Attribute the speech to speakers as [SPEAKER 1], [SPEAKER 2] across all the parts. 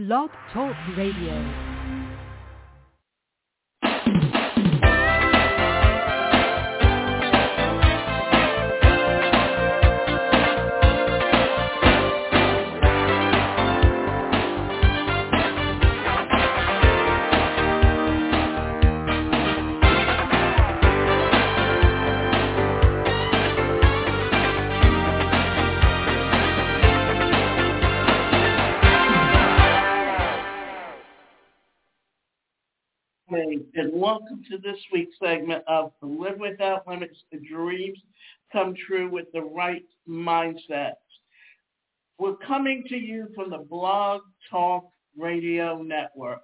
[SPEAKER 1] Blog Talk Radio.
[SPEAKER 2] And welcome to this week's segment of Live Without Limits, the dreams come true with the right mindset. We're coming to you from the Blog Talk Radio Network.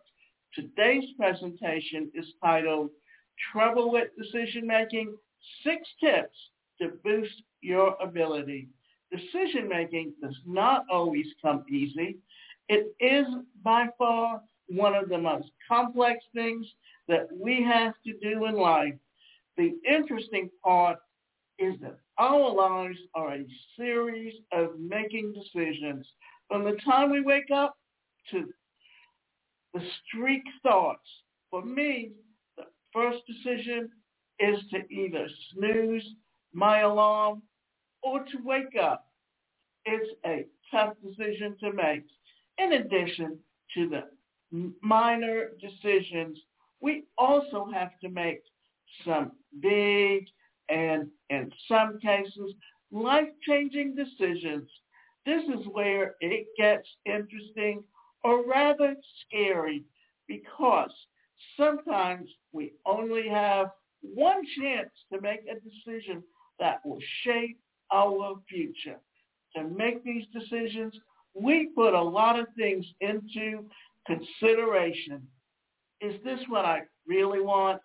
[SPEAKER 2] Today's presentation is titled Trouble with Decision Making, Six Tips to Boost Your Ability. Decision making does not always come easy. It is by far one of the most complex things that we have to do in life. The interesting part is that our lives are a series of making decisions. From the time we wake up to the streak starts. For me, the first decision is to either snooze my alarm or to wake up. It's a tough decision to make. In addition to the minor decisions, we also have to make some big and in some cases life-changing decisions. This is where it gets interesting or rather scary because sometimes we only have one chance to make a decision that will shape our future. To make these decisions, we put a lot of things into consideration. Is this what I really want?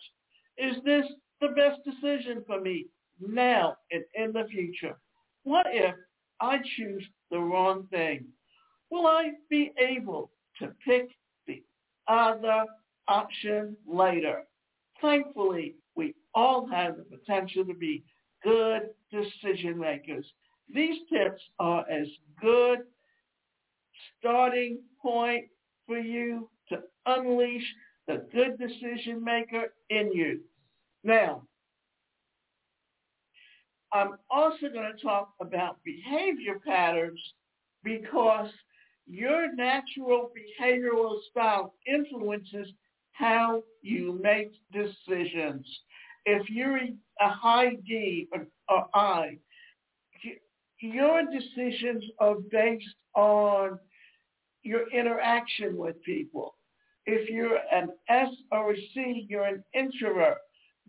[SPEAKER 2] Is this the best decision for me now and in the future? What if I choose the wrong thing? Will I be able to pick the other option later? Thankfully, we all have the potential to be good decision makers. These tips are as good starting point for you to unleash the good decision maker in you. Now, I'm also going to talk about behavior patterns because your natural behavioral style influences how you make decisions. If you're a high D or, or I, your decisions are based on your interaction with people. If you're an S or a C, you're an introvert.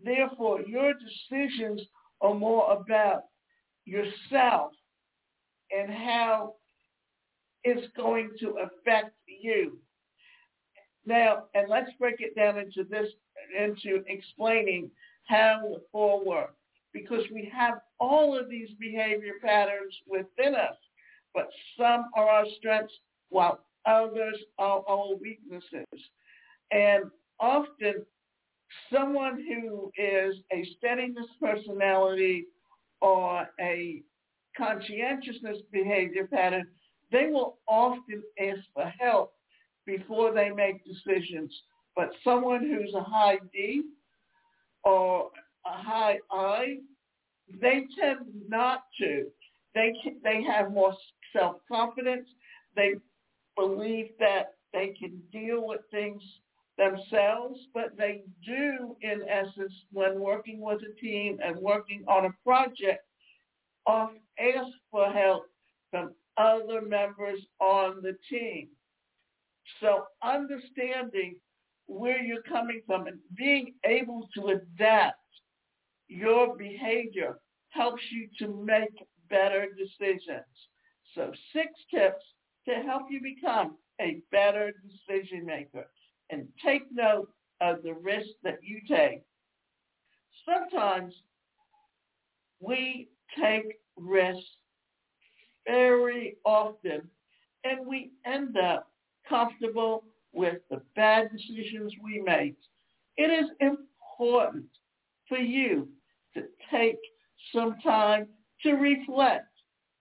[SPEAKER 2] Therefore, your decisions are more about yourself and how it's going to affect you. Now, and let's break it down into this, into explaining how the four work. Because we have all of these behavior patterns within us, but some are our strengths while others are our weaknesses. And often someone who is a steadiness personality or a conscientiousness behavior pattern, they will often ask for help before they make decisions. But someone who's a high D or a high I, they tend not to. They they have more self-confidence. They believe that they can deal with things themselves, but they do, in essence, when working with a team and working on a project, often ask for help from other members on the team. So understanding where you're coming from and being able to adapt your behavior helps you to make better decisions. So six tips to help you become a better decision maker and take note of the risk that you take. Sometimes we take risks very often and we end up comfortable with the bad decisions we make. It is important for you to take some time to reflect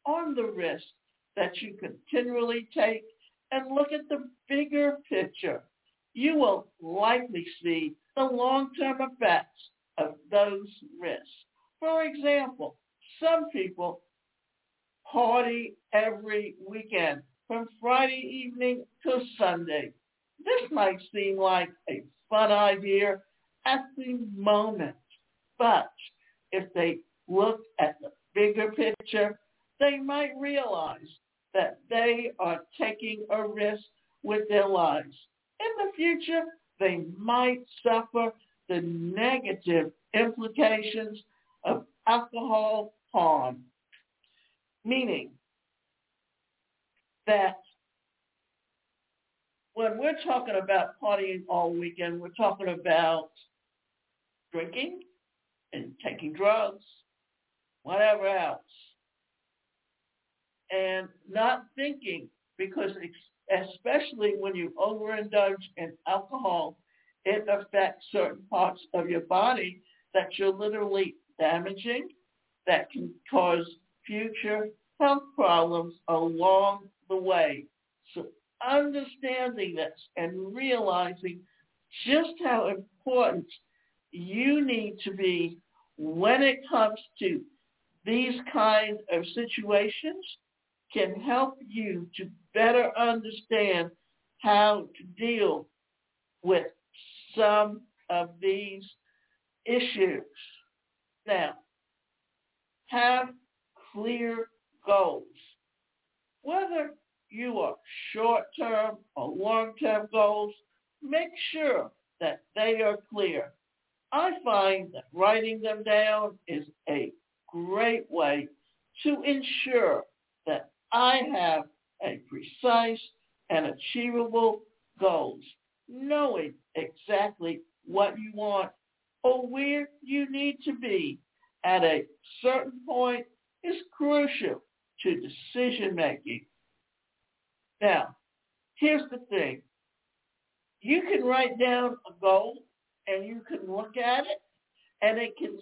[SPEAKER 2] on the risks that you continually take and look at the bigger picture, you will likely see the long-term effects of those risks. For example, some people party every weekend from Friday evening to Sunday. This might seem like a fun idea at the moment, but if they look at the bigger picture, they might realize that they are taking a risk with their lives. In the future, they might suffer the negative implications of alcohol harm, meaning that when we're talking about partying all weekend, we're talking about drinking and taking drugs, whatever else, and not thinking because especially when you overindulge in alcohol, it affects certain parts of your body that you're literally damaging that can cause future health problems along the way. So understanding this and realizing just how important you need to be when it comes to these kind of situations can help you to better understand how to deal with some of these issues. Now, have clear goals. Whether you are short-term or long-term goals, make sure that they are clear. I find that writing them down is a great way to ensure I have a precise and achievable goals, knowing exactly what you want or where you need to be at a certain point is crucial to decision making. Now, here's the thing. You can write down a goal and you can look at it and it can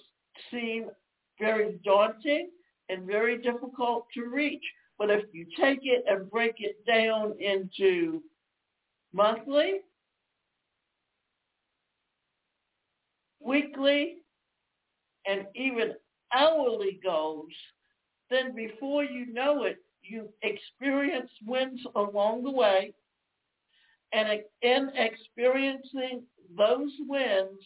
[SPEAKER 2] seem very daunting and very difficult to reach. But if you take it and break it down into monthly, weekly, and even hourly goals, then before you know it, you experience wins along the way. And in experiencing those wins,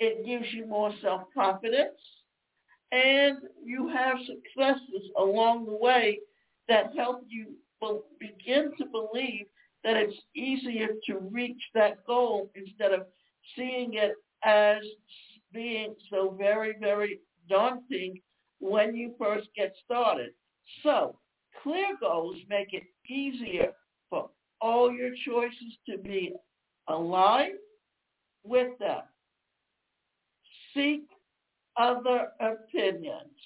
[SPEAKER 2] it gives you more self-confidence and you have successes along the way that help you begin to believe that it's easier to reach that goal instead of seeing it as being so very, very daunting when you first get started. So clear goals make it easier for all your choices to be aligned with them. Seek other opinions.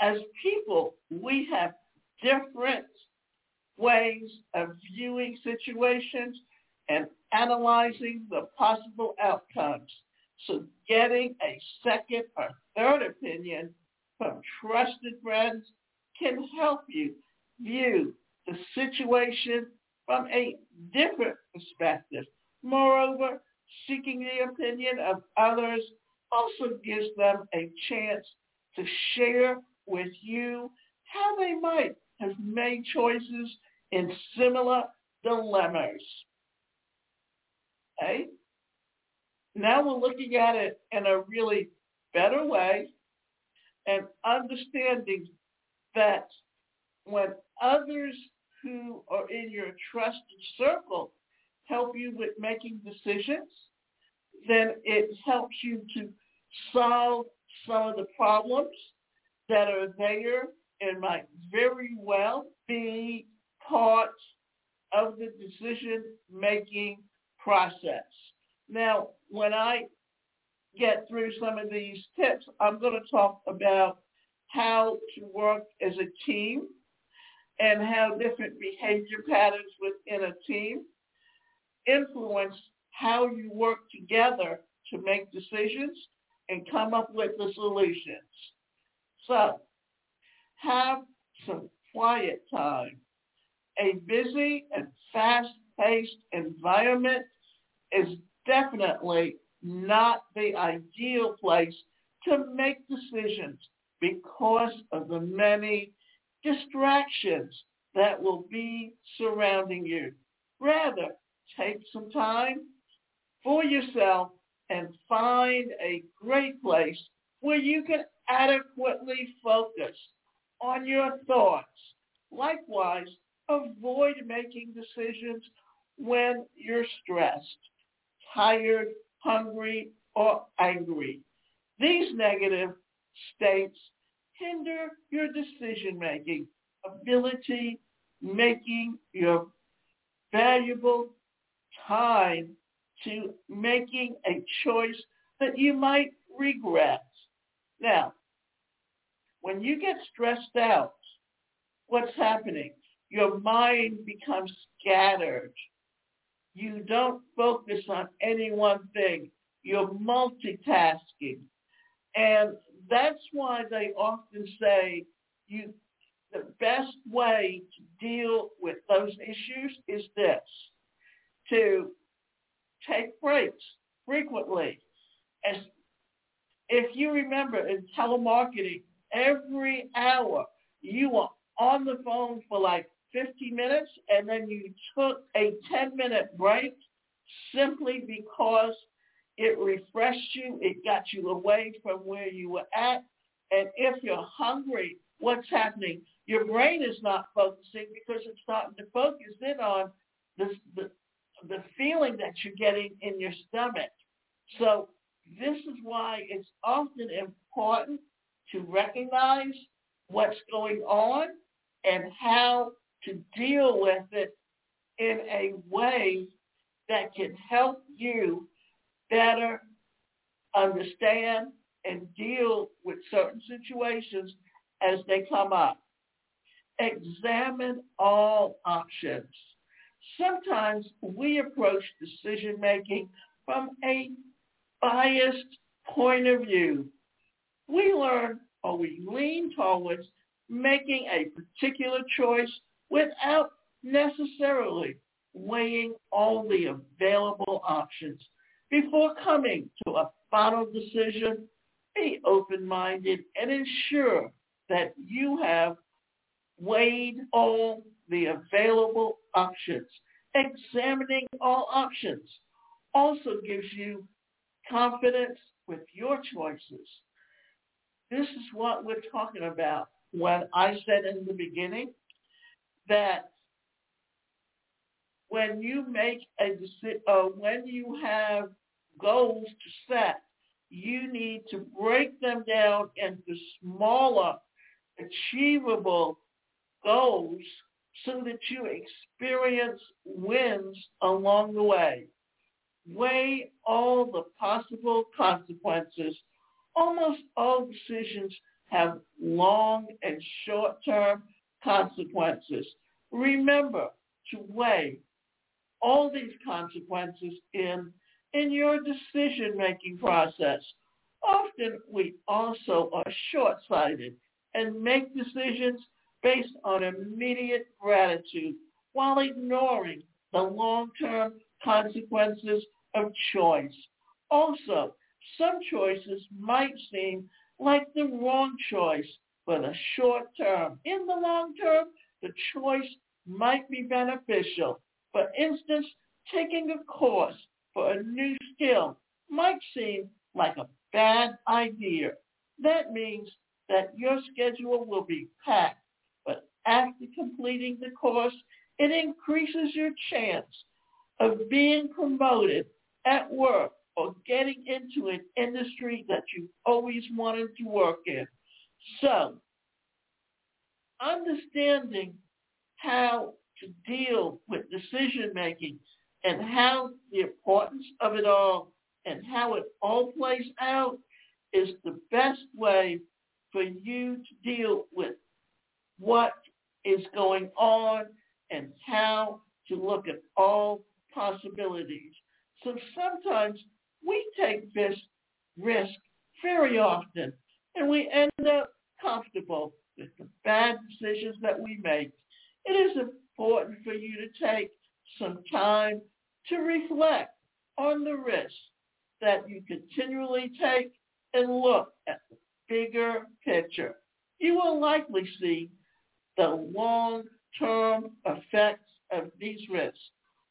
[SPEAKER 2] As people, we have different ways of viewing situations and analyzing the possible outcomes. So getting a second or third opinion from trusted friends can help you view the situation from a different perspective. Moreover, seeking the opinion of others also gives them a chance to share with you how they might have made choices in similar dilemmas. Okay? Now we're looking at it in a really better way and understanding that when others who are in your trusted circle help you with making decisions, then it helps you to solve some of the problems that are there and might very well be part of the decision-making process. Now, when I get through some of these tips, I'm going to talk about how to work as a team and how different behavior patterns within a team influence how you work together to make decisions and come up with the solutions. So have some quiet time A busy and fast-paced environment is definitely not the ideal place to make decisions because of the many distractions that will be surrounding you. Rather, take some time for yourself and find a great place where you can adequately focus on your thoughts. Likewise, avoid making decisions when you're stressed, tired, hungry, or angry. These negative states hinder your decision-making ability, making your valuable time to making a choice that you might regret. Now, when you get stressed out, what's happening? Your mind becomes scattered. You don't focus on any one thing. You're multitasking. And that's why they often say you the best way to deal with those issues is this, to take breaks frequently. As if you remember in telemarketing, every hour you were on the phone for like 50 minutes and then you took a 10 minute break simply because it refreshed you, it got you away from where you were at. And if you're hungry, what's happening? Your brain is not focusing because it's starting to focus in on the, the, the feeling that you're getting in your stomach. So this is why it's often important to recognize what's going on and how to deal with it in a way that can help you better understand and deal with certain situations as they come up. Examine all options. Sometimes we approach decision making from a biased point of view. We learn or we lean towards making a particular choice without necessarily weighing all the available options. Before coming to a final decision, be open-minded and ensure that you have weighed all the available options. Examining all options also gives you confidence with your choices. This is what we're talking about when I said in the beginning that when you make a decision, uh, when you have goals to set, you need to break them down into smaller, achievable goals so that you experience wins along the way. Weigh all the possible consequences. Almost all decisions have long and short-term consequences. Remember to weigh all these consequences in in your decision-making process. Often we also are short-sighted and make decisions based on immediate gratitude while ignoring the long-term consequences of choice. Also, some choices might seem like the wrong choice for the short term. In the long term, the choice might be beneficial. For instance, taking a course for a new skill might seem like a bad idea. That means that your schedule will be packed, after completing the course, it increases your chance of being promoted at work or getting into an industry that you've always wanted to work in. So, understanding how to deal with decision making and how the importance of it all and how it all plays out is the best way for you to deal with what is going on and how to look at all possibilities. So sometimes we take this risk very often and we end up comfortable with the bad decisions that we make. It is important for you to take some time to reflect on the risks that you continually take and look at the bigger picture. You will likely see the long-term effects of these risks.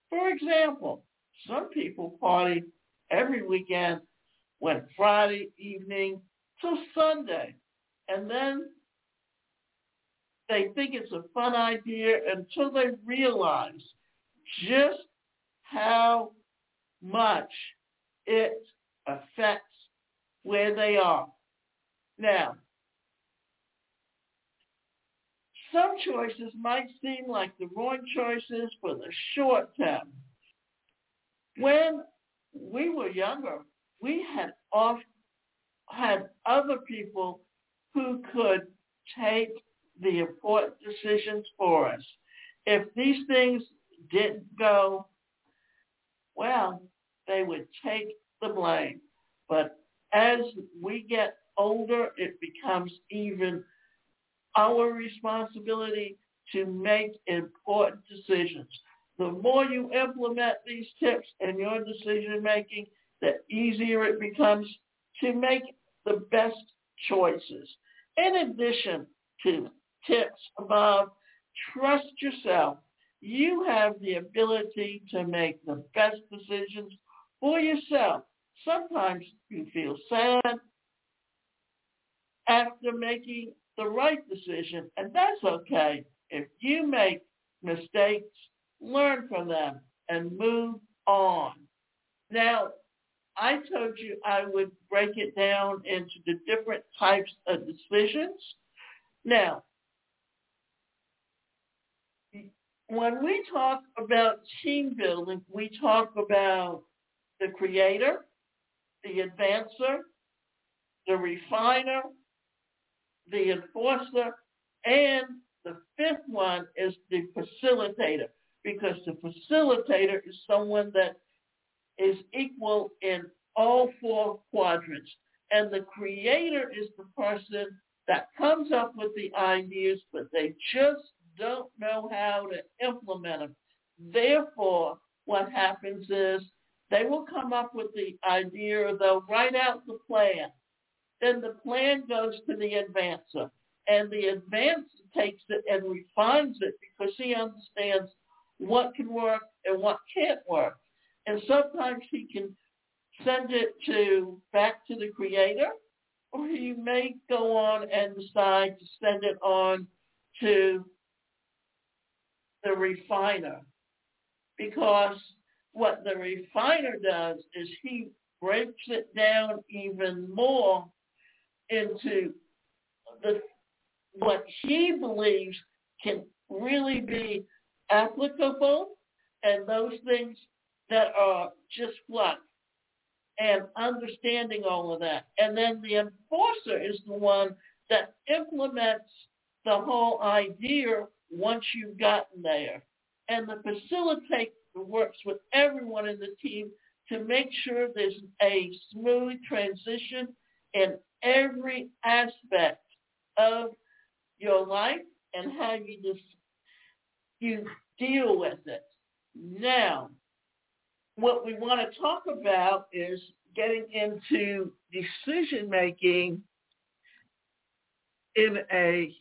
[SPEAKER 2] For example, some people party every weekend when Friday evening till Sunday. And then they think it's a fun idea until they realize just how much it affects where they are. Now, some choices might seem like the wrong choices for the short term. When we were younger, we had off, had other people who could take the important decisions for us. If these things didn't go well, they would take the blame. But as we get older, it becomes even our responsibility to make important decisions. The more you implement these tips in your decision making, the easier it becomes to make the best choices. In addition to tips above, trust yourself. You have the ability to make the best decisions for yourself. Sometimes you feel sad after making the right decision, and that's okay. If you make mistakes, learn from them and move on. Now, I told you I would break it down into the different types of decisions. Now, when we talk about team building, we talk about the creator, the advancer, the refiner, the enforcer, and the fifth one is the facilitator because the facilitator is someone that is equal in all four quadrants. And the creator is the person that comes up with the ideas, but they just don't know how to implement them. Therefore, what happens is they will come up with the idea or they'll write out the plan. Then the plan goes to the advancer. And the advancer takes it and refines it because he understands what can work and what can't work. And sometimes he can send it to back to the creator, or he may go on and decide to send it on to the refiner. Because what the refiner does is he breaks it down even more into the what he believes can really be applicable and those things that are just fluff and understanding all of that. And then the enforcer is the one that implements the whole idea once you've gotten there. And the facilitator works with everyone in the team to make sure there's a smooth transition in every aspect of your life and how you just you deal with it. Now, what we want to talk about is getting into decision making in a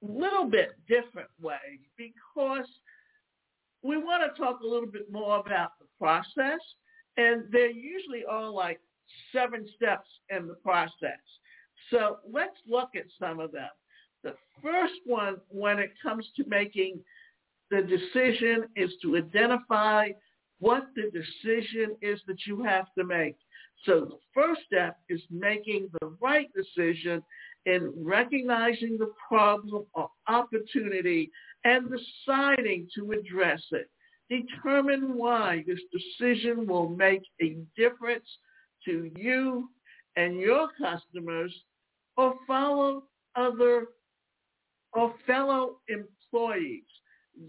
[SPEAKER 2] little bit different way because we want to talk a little bit more about the process and there usually are like seven steps in the process. So let's look at some of them. The first one when it comes to making the decision is to identify what the decision is that you have to make. So the first step is making the right decision in recognizing the problem or opportunity and deciding to address it. Determine why this decision will make a difference to you and your customers or follow other or fellow employees.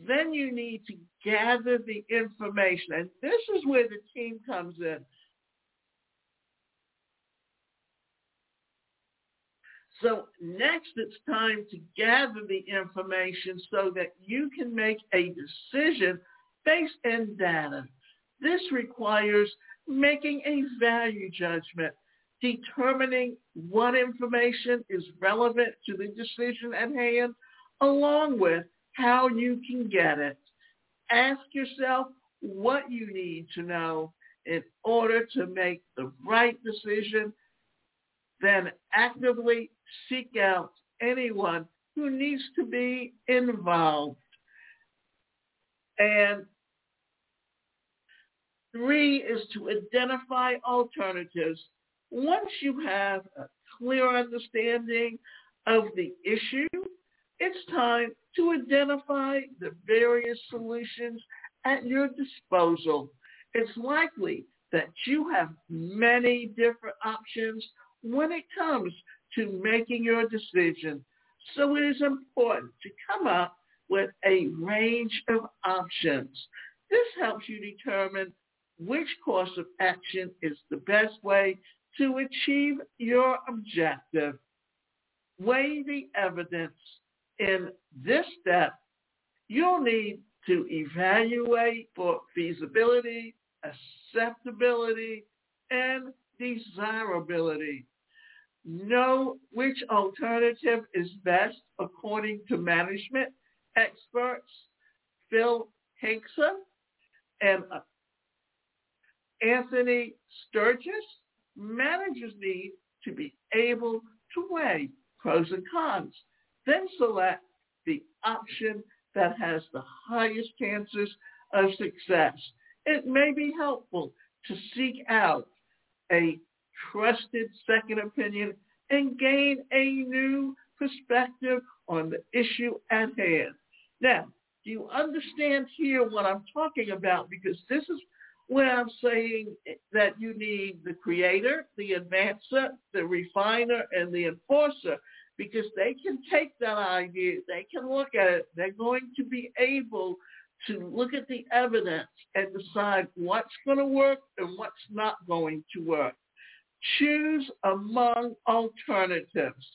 [SPEAKER 2] Then you need to gather the information. And this is where the team comes in. So next it's time to gather the information so that you can make a decision based in data. This requires making a value judgment, determining what information is relevant to the decision at hand, along with how you can get it. Ask yourself what you need to know in order to make the right decision, then actively seek out anyone who needs to be involved. And three is to identify alternatives. Once you have a clear understanding of the issue, it's time to identify the various solutions at your disposal. It's likely that you have many different options when it comes to making your decision. So it is important to come up with a range of options. This helps you determine which course of action is the best way to achieve your objective. Weigh the evidence. In this step, you'll need to evaluate for feasibility, acceptability, and desirability. Know which alternative is best according to management experts Phil Hinkson and Anthony Sturgis. Managers need to be able to weigh pros and cons, then select the option that has the highest chances of success. It may be helpful to seek out a trusted second opinion and gain a new perspective on the issue at hand. Now, do you understand here what I'm talking about? Because this is where I'm saying that you need the creator, the advancer, the refiner, and the enforcer because they can take that idea, they can look at it, they're going to be able to look at the evidence and decide what's going to work and what's not going to work. Choose among alternatives.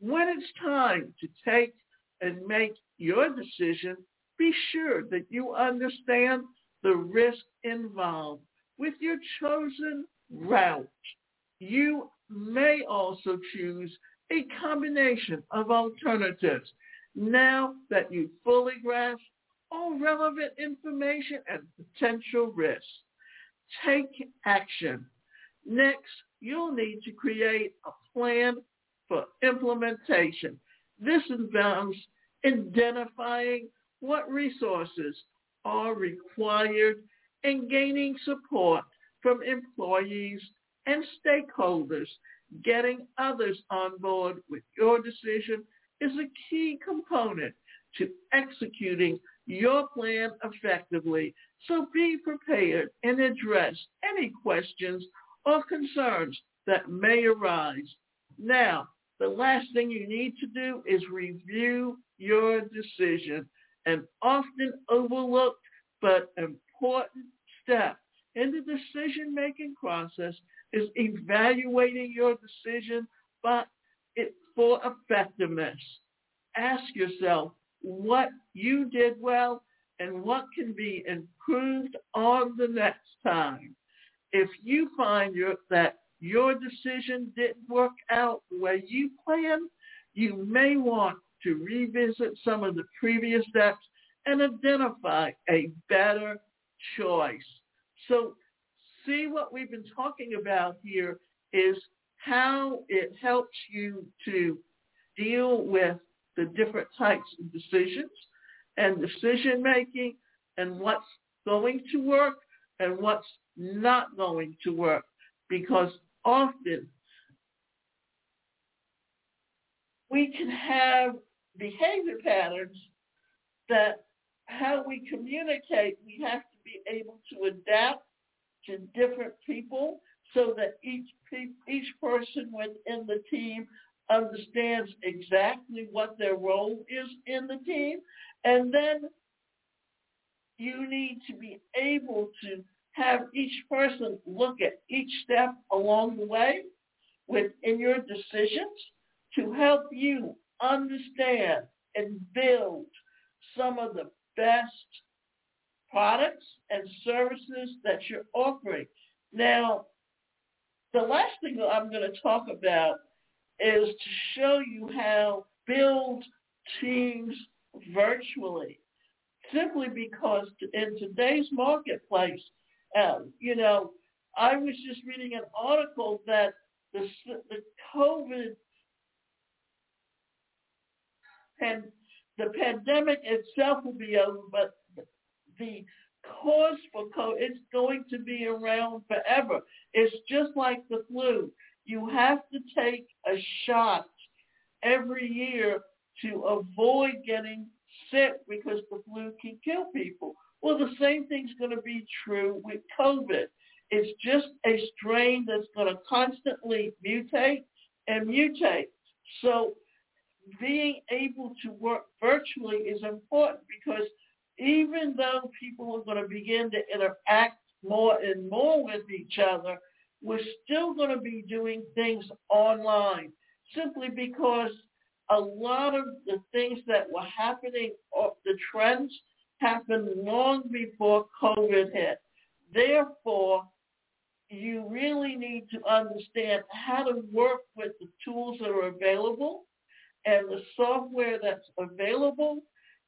[SPEAKER 2] When it's time to take and make your decision, be sure that you understand the risk involved with your chosen route. You may also choose a combination of alternatives now that you fully grasp all relevant information and potential risks. Take action. Next, you'll need to create a plan for implementation. This involves identifying what resources are required in gaining support from employees and stakeholders. Getting others on board with your decision is a key component to executing your plan effectively. So be prepared and address any questions or concerns that may arise. Now, the last thing you need to do is review your decision, an often overlooked but important step in the decision-making process is evaluating your decision but it, for effectiveness. Ask yourself what you did well and what can be improved on the next time. If you find your, that your decision didn't work out the way you planned, you may want to revisit some of the previous steps and identify a better choice. So see what we've been talking about here is how it helps you to deal with the different types of decisions and decision making and what's going to work and what's not going to work because often we can have behavior patterns that how we communicate, we have to be able to adapt to different people so that each each person within the team understands exactly what their role is in the team. And then you need to be able to have each person look at each step along the way within your decisions to help you understand and build some of the best products and services that you're offering. Now, the last thing that I'm going to talk about is to show you how build teams virtually. Simply because in today's marketplace, uh, you know, I was just reading an article that the, the COVID and the pandemic itself will be over, but the cause for COVID, it's going to be around forever. It's just like the flu. You have to take a shot every year to avoid getting sick because the flu can kill people. Well, the same thing's going to be true with COVID. It's just a strain that's going to constantly mutate and mutate. So being able to work virtually is important because even though people are going to begin to interact more and more with each other, we're still going to be doing things online simply because a lot of the things that were happening, uh, the trends happened long before COVID hit. Therefore, you really need to understand how to work with the tools that are available and the software that's available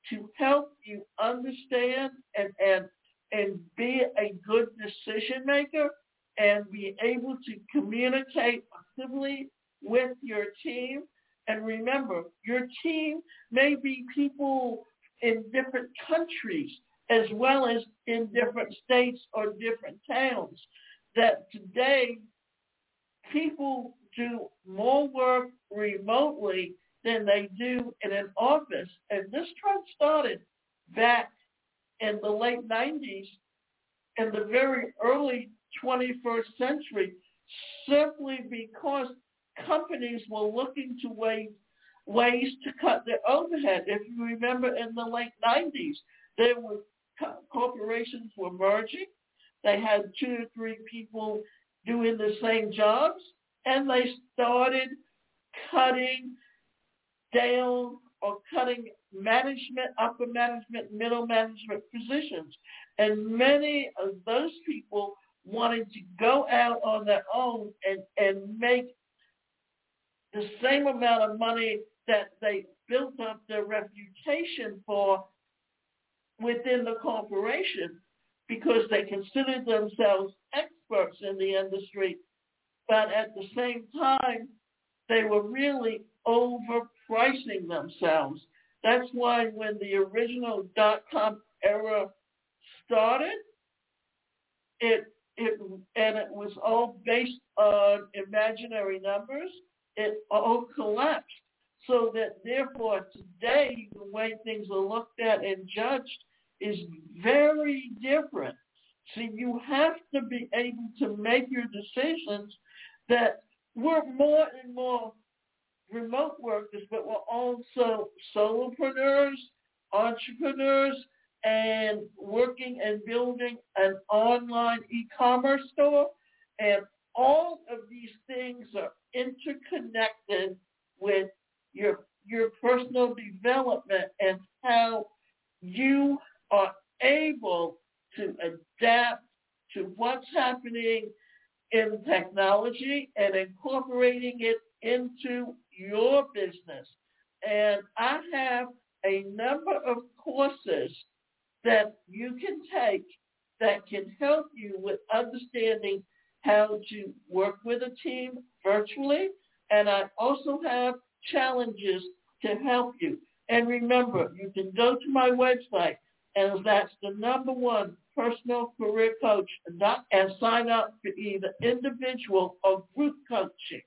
[SPEAKER 2] to help you understand and, and, and be a good decision maker and be able to communicate effectively with your team. And remember, your team may be people in different countries as well as in different states or different towns. That today people do more work remotely than they do in an office. And this trend started back in the late 90s and the very early 21st century simply because companies were looking to ways, ways to cut their overhead. If you remember in the late 90s, there were corporations were merging. They had two or three people doing the same jobs, and they started cutting down or cutting management, upper management, middle management positions. And many of those people wanted to go out on their own and, and make the same amount of money that they built up their reputation for within the corporation because they considered themselves experts in the industry, but at the same time, they were really overpricing themselves. That's why when the original dot-com era started, it it and it was all based on imaginary numbers. It all collapsed. So that therefore today the way things are looked at and judged is very different. So you have to be able to make your decisions that we're more and more remote workers, but we're also solopreneurs, entrepreneurs, and working and building an online e-commerce store. And all of these things are interconnected with your your personal development and how you are able to adapt to what's happening in technology and incorporating it into your business. And I have a number of courses that you can take that can help you with understanding how to work with a team virtually. And I also have challenges to help you. And remember, you can go to my website, and that's the number one personal career coach and sign up for either individual or group coaching.